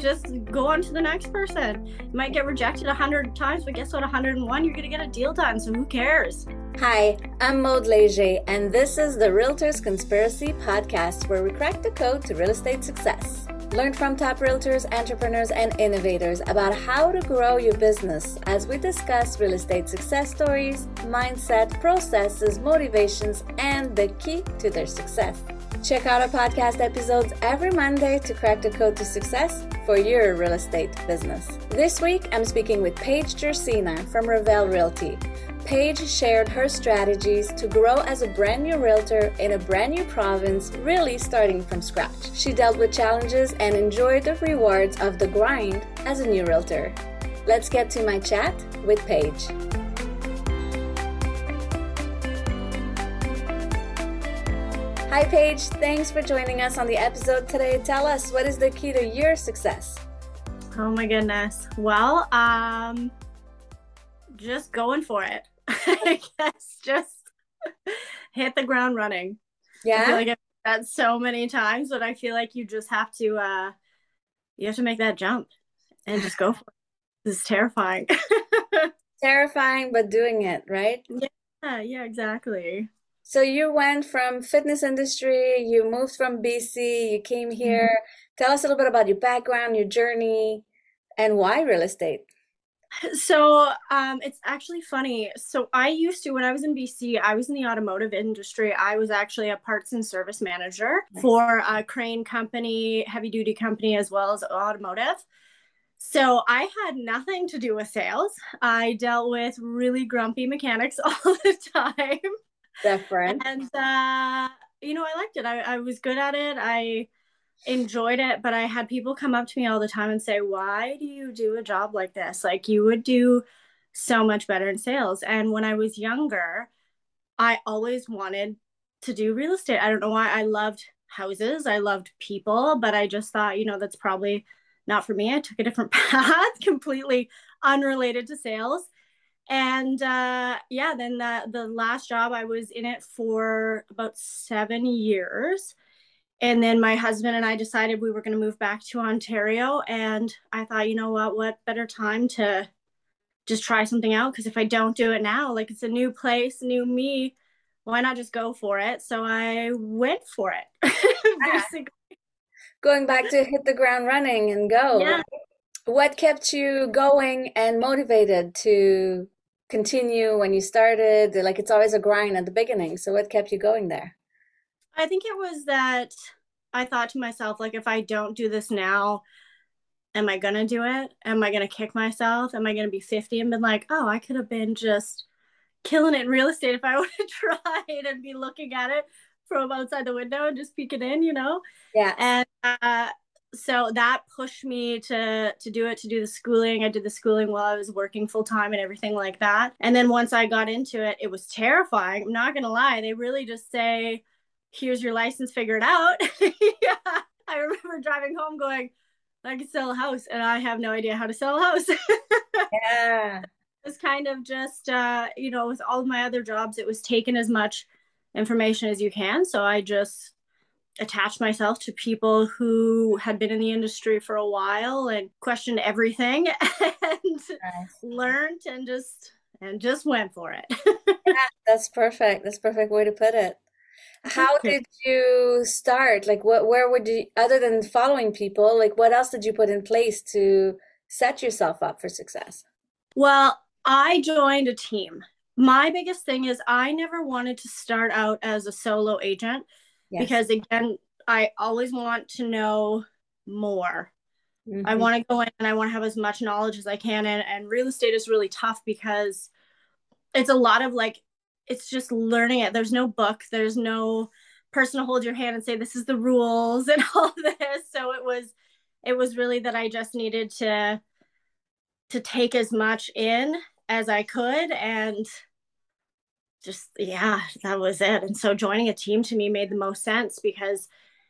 just go on to the next person. You might get rejected a hundred times, but guess what? 101, you're gonna get a deal done. So who cares? Hi, I'm Maud Leger, and this is the Realtors Conspiracy Podcast, where we crack the code to real estate success. Learn from top realtors, entrepreneurs, and innovators about how to grow your business as we discuss real estate success stories, mindset, processes, motivations, and the key to their success. Check out our podcast episodes every Monday to crack the code to success for your real estate business. This week, I'm speaking with Paige Jurcina from Revel Realty. Paige shared her strategies to grow as a brand new realtor in a brand new province, really starting from scratch. She dealt with challenges and enjoyed the rewards of the grind as a new realtor. Let's get to my chat with Paige. Hi, Paige. Thanks for joining us on the episode today. Tell us what is the key to your success? Oh my goodness. Well, um, just going for it. I guess just hit the ground running. Yeah. I feel like I've that so many times, but I feel like you just have to uh you have to make that jump and just go for it. This is terrifying. Terrifying, but doing it, right? yeah, yeah, exactly. So you went from fitness industry, you moved from BC, you came here. Mm-hmm. Tell us a little bit about your background, your journey, and why real estate. So um, it's actually funny. So I used to, when I was in BC, I was in the automotive industry. I was actually a parts and service manager nice. for a crane company, heavy duty company, as well as automotive. So I had nothing to do with sales. I dealt with really grumpy mechanics all the time. Different. And, uh, you know, I liked it. I, I was good at it. I, enjoyed it, but I had people come up to me all the time and say, Why do you do a job like this? Like, you would do so much better in sales. And when I was younger, I always wanted to do real estate. I don't know why. I loved houses, I loved people, but I just thought, you know, that's probably not for me. I took a different path, completely unrelated to sales. And uh, yeah, then the, the last job, I was in it for about seven years and then my husband and I decided we were going to move back to Ontario. And I thought, you know what, what better time to just try something out? Because if I don't do it now, like it's a new place, new me, why not just go for it? So I went for it. Basically. Going back to hit the ground running and go. Yeah. What kept you going and motivated to continue when you started? Like it's always a grind at the beginning. So what kept you going there? I think it was that I thought to myself, like, if I don't do this now, am I gonna do it? Am I gonna kick myself? Am I gonna be 50 and been like, oh, I could have been just killing it in real estate if I would have tried and be looking at it from outside the window and just peeking in, you know? Yeah. And uh, so that pushed me to to do it, to do the schooling. I did the schooling while I was working full time and everything like that. And then once I got into it, it was terrifying. I'm not gonna lie. They really just say, here's your license, figure it out. yeah. I remember driving home going, I could sell a house and I have no idea how to sell a house. yeah. It's kind of just, uh, you know, with all of my other jobs, it was taken as much information as you can. So I just attached myself to people who had been in the industry for a while and questioned everything and nice. learned and just and just went for it. yeah, that's perfect. That's perfect way to put it. How did you start? Like, what, where would you, other than following people, like, what else did you put in place to set yourself up for success? Well, I joined a team. My biggest thing is I never wanted to start out as a solo agent yes. because, again, I always want to know more. Mm-hmm. I want to go in and I want to have as much knowledge as I can. And, and real estate is really tough because it's a lot of like it's just learning it. There's no book, there's no person to hold your hand and say this is the rules and all this. So it was it was really that I just needed to to take as much in as I could and just yeah, that was it. And so joining a team to me made the most sense because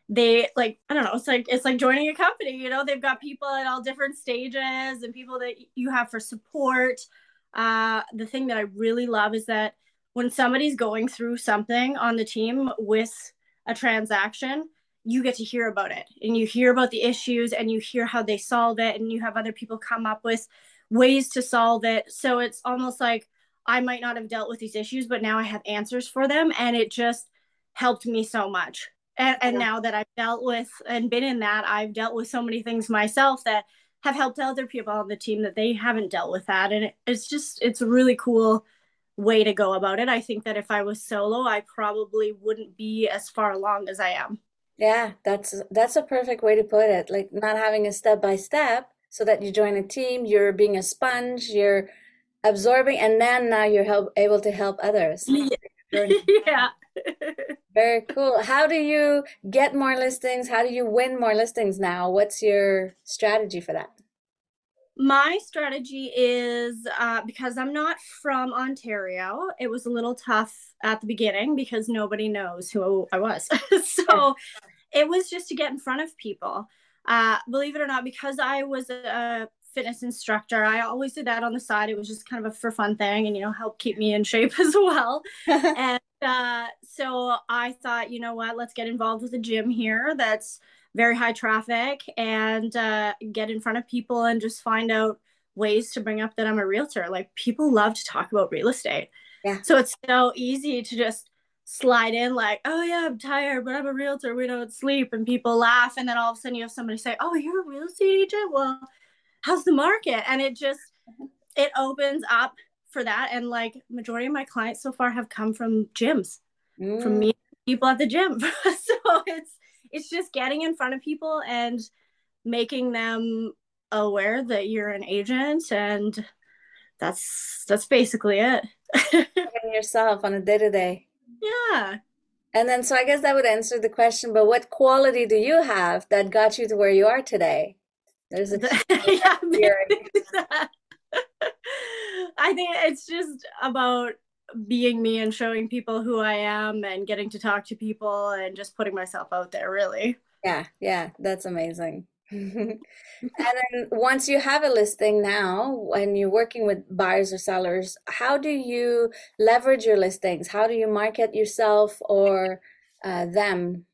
they like I don't know, it's like it's like joining a company, you know, they've got people at all different stages and people that you have for support. Uh the thing that I really love is that when somebody's going through something on the team with a transaction, you get to hear about it and you hear about the issues and you hear how they solve it and you have other people come up with ways to solve it so it's almost like i might not have dealt with these issues but now i have answers for them and it just helped me so much. And, and now that i've dealt with and been in that i've dealt with so many things myself that have helped other people on the team that they haven't dealt with that. And it, it's just it's a really cool way to go about it. I think that if i was solo i probably wouldn't be as far along as i am. Yeah, that's that's a perfect way to put it. Like not having a step by step so that you join a team, you're being a sponge, you're absorbing and then now you're help, able to help others. yeah. Very cool. How do you get more listings? How do you win more listings now? What's your strategy for that? My strategy is uh, because I'm not from Ontario, it was a little tough at the beginning because nobody knows who I was. so it was just to get in front of people. Uh, believe it or not, because I was a fitness instructor, I always did that on the side. It was just kind of a for fun thing and, you know, help keep me in shape as well. and uh, so I thought, you know what, let's get involved with a gym here that's very high traffic and uh, get in front of people and just find out ways to bring up that I'm a realtor. Like people love to talk about real estate. Yeah. So it's so easy to just slide in like, oh yeah, I'm tired, but I'm a realtor. We don't sleep, and people laugh, and then all of a sudden you have somebody say, oh, you're a real estate agent. Well, how's the market? And it just it opens up for that. And like majority of my clients so far have come from gyms, mm. from me people at the gym. so it's it's just getting in front of people and making them aware that you're an agent and that's that's basically it yourself on a day-to-day yeah and then so i guess that would answer the question but what quality do you have that got you to where you are today there's a yeah, i think it's just about being me and showing people who I am and getting to talk to people and just putting myself out there, really. Yeah, yeah, that's amazing. and then once you have a listing now, when you're working with buyers or sellers, how do you leverage your listings? How do you market yourself or uh, them?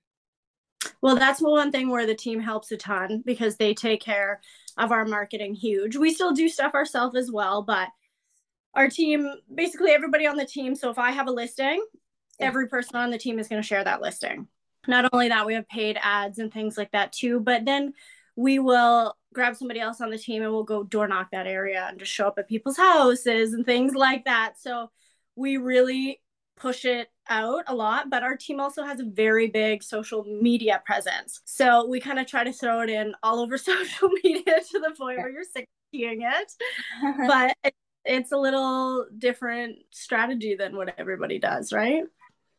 Well, that's one thing where the team helps a ton because they take care of our marketing huge. We still do stuff ourselves as well, but our team, basically everybody on the team. So if I have a listing, yeah. every person on the team is going to share that listing. Not only that, we have paid ads and things like that too, but then we will grab somebody else on the team and we'll go door knock that area and just show up at people's houses and things like that. So we really push it out a lot, but our team also has a very big social media presence. So we kind of try to throw it in all over social media to the point where you're sick of seeing it. but it's a little different strategy than what everybody does, right?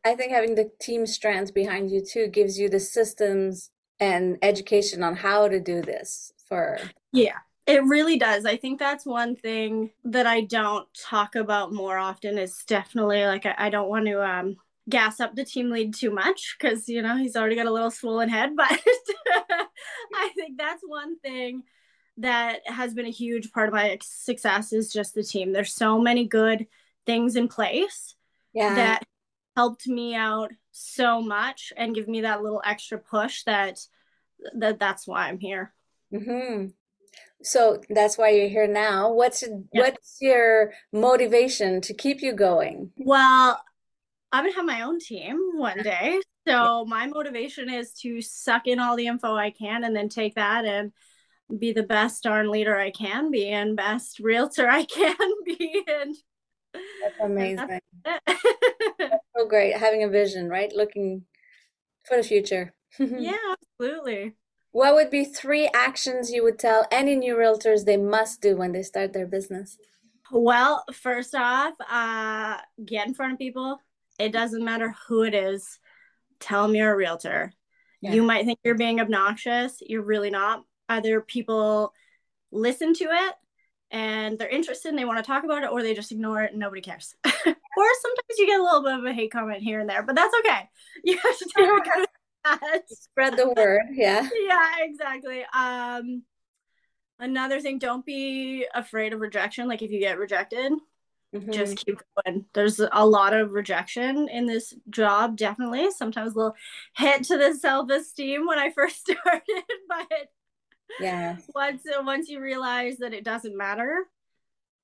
I think having the team strands behind you too gives you the systems and education on how to do this for Yeah. It really does. I think that's one thing that I don't talk about more often is definitely like I, I don't want to um gas up the team lead too much because you know he's already got a little swollen head but i think that's one thing that has been a huge part of my success is just the team. There's so many good things in place yeah. that helped me out so much and give me that little extra push that that that's why I'm here. Mm-hmm. So that's why you're here now. What's yeah. what's your motivation to keep you going? Well, I'm gonna have my own team one day. So my motivation is to suck in all the info I can and then take that and be the best darn leader I can be and best realtor I can be. And that's amazing. That's so great having a vision, right? Looking for the future. yeah, absolutely. What would be three actions you would tell any new realtors they must do when they start their business? Well, first off, uh, get in front of people. It doesn't matter who it is. Tell them you're a realtor. Yeah. You might think you're being obnoxious. You're really not either people listen to it and they're interested and they want to talk about it or they just ignore it and nobody cares or sometimes you get a little bit of a hate comment here and there but that's okay you have to yeah. spread the word yeah yeah exactly um another thing don't be afraid of rejection like if you get rejected Mm-hmm. Just keep going. There's a lot of rejection in this job, definitely. Sometimes a little hit to the self esteem when I first started, but yeah, once once you realize that it doesn't matter,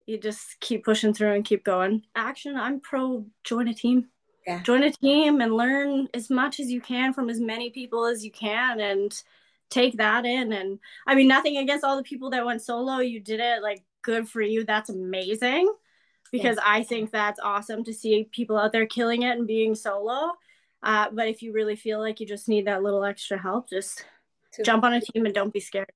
you just keep pushing through and keep going. Action. I'm pro join a team. Yeah. Join a team and learn as much as you can from as many people as you can, and take that in. And I mean, nothing against all the people that went solo. You did it. Like, good for you. That's amazing because yeah. I think that's awesome to see people out there killing it and being solo. Uh, but if you really feel like you just need that little extra help, just jump on a team and don't be scared.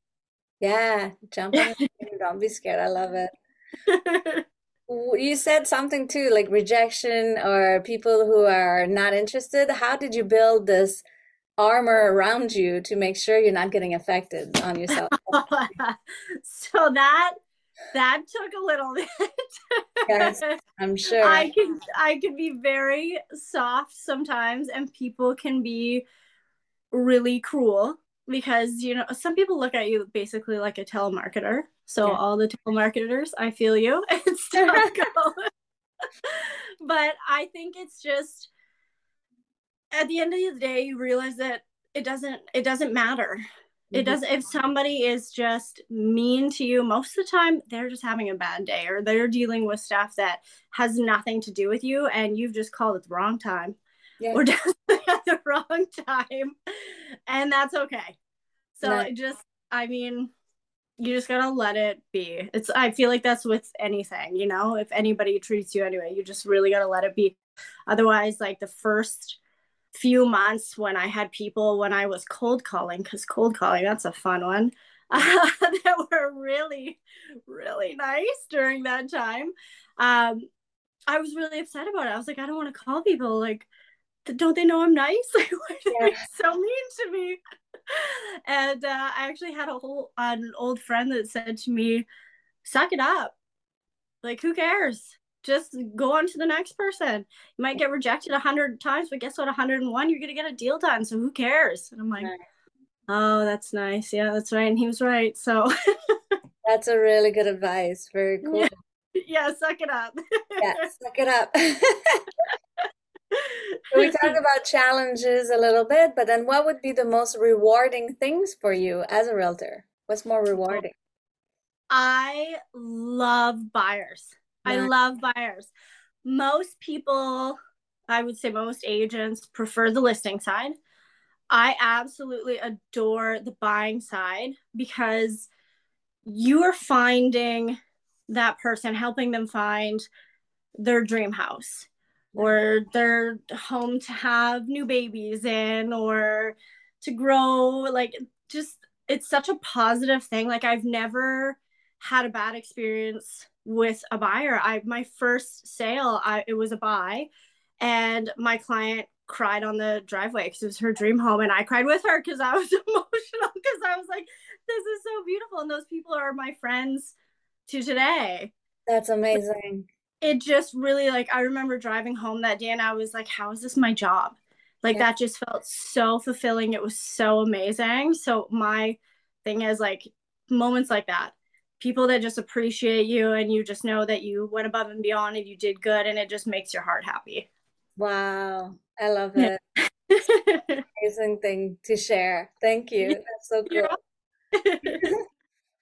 Yeah, jump on a team don't be scared. I love it. you said something too, like rejection or people who are not interested. How did you build this armor around you to make sure you're not getting affected on yourself? so that that took a little bit. yes, I'm sure. I can I can be very soft sometimes and people can be really cruel because you know some people look at you basically like a telemarketer. So yeah. all the telemarketers, I feel you. It's but I think it's just at the end of the day you realize that it doesn't it doesn't matter it mm-hmm. doesn't if somebody is just mean to you most of the time they're just having a bad day or they're dealing with stuff that has nothing to do with you and you've just called at the wrong time yeah. or at the wrong time and that's okay so no. just i mean you just gotta let it be it's i feel like that's with anything you know if anybody treats you anyway you just really gotta let it be otherwise like the first few months when I had people when I was cold calling, because cold calling, that's a fun one, uh, that were really, really nice during that time. Um, I was really upset about it. I was like, I don't want to call people. Like, don't they know I'm nice? Like, why are they so mean to me? And uh, I actually had a whole an old friend that said to me, "Suck it up. Like, who cares? just go on to the next person. You might get rejected a hundred times, but guess what? 101, you're gonna get a deal done. So who cares? And I'm like, oh, that's nice. Yeah, that's right. And he was right. So that's a really good advice. Very cool. Yeah, yeah suck it up. yeah, suck it up. We talked about challenges a little bit, but then what would be the most rewarding things for you as a realtor? What's more rewarding? I love buyers. I love buyers. Most people, I would say most agents prefer the listing side. I absolutely adore the buying side because you are finding that person, helping them find their dream house or their home to have new babies in or to grow. Like, just it's such a positive thing. Like, I've never had a bad experience with a buyer. I my first sale, I it was a buy, and my client cried on the driveway because it was her dream home, and I cried with her because I was emotional because I was like, "This is so beautiful," and those people are my friends to today. That's amazing. It just really like I remember driving home that day, and I was like, "How is this my job?" Like yeah. that just felt so fulfilling. It was so amazing. So my thing is like moments like that people that just appreciate you and you just know that you went above and beyond and you did good and it just makes your heart happy. Wow. I love it. Amazing thing to share. Thank you. That's so cool.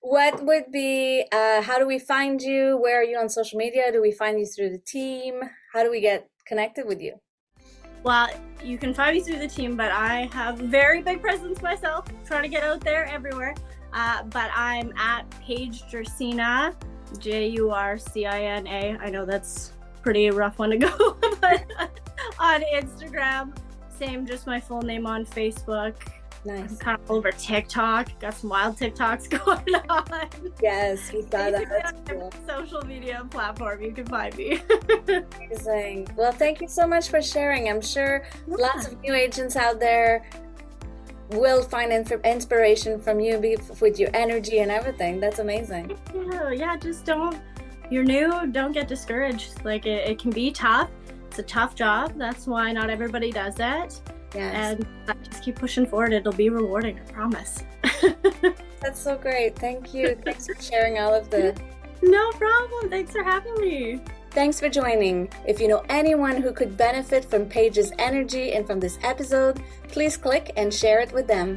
what would be uh, how do we find you? Where are you on social media? Do we find you through the team? How do we get connected with you? Well, you can find me through the team, but I have very big presence myself, trying to get out there everywhere. Uh, but I'm at Paige Jurcina, J U R C I N A. I know that's pretty rough one to go, but on Instagram, same, just my full name on Facebook. Nice. I'm kind of over TikTok. Got some wild TikToks going on. Yes, we saw that. Cool. Social media platform, you can find me. Amazing. Well, thank you so much for sharing. I'm sure yeah. lots of new agents out there will find inspiration from you with your energy and everything. That's amazing. Yeah, yeah, just don't, you're new, don't get discouraged. Like it, it can be tough. It's a tough job. That's why not everybody does it. Yes. And just keep pushing forward. It'll be rewarding, I promise. That's so great. Thank you. Thanks for sharing all of this. No problem. Thanks for having me. Thanks for joining. If you know anyone who could benefit from Paige's energy and from this episode, please click and share it with them.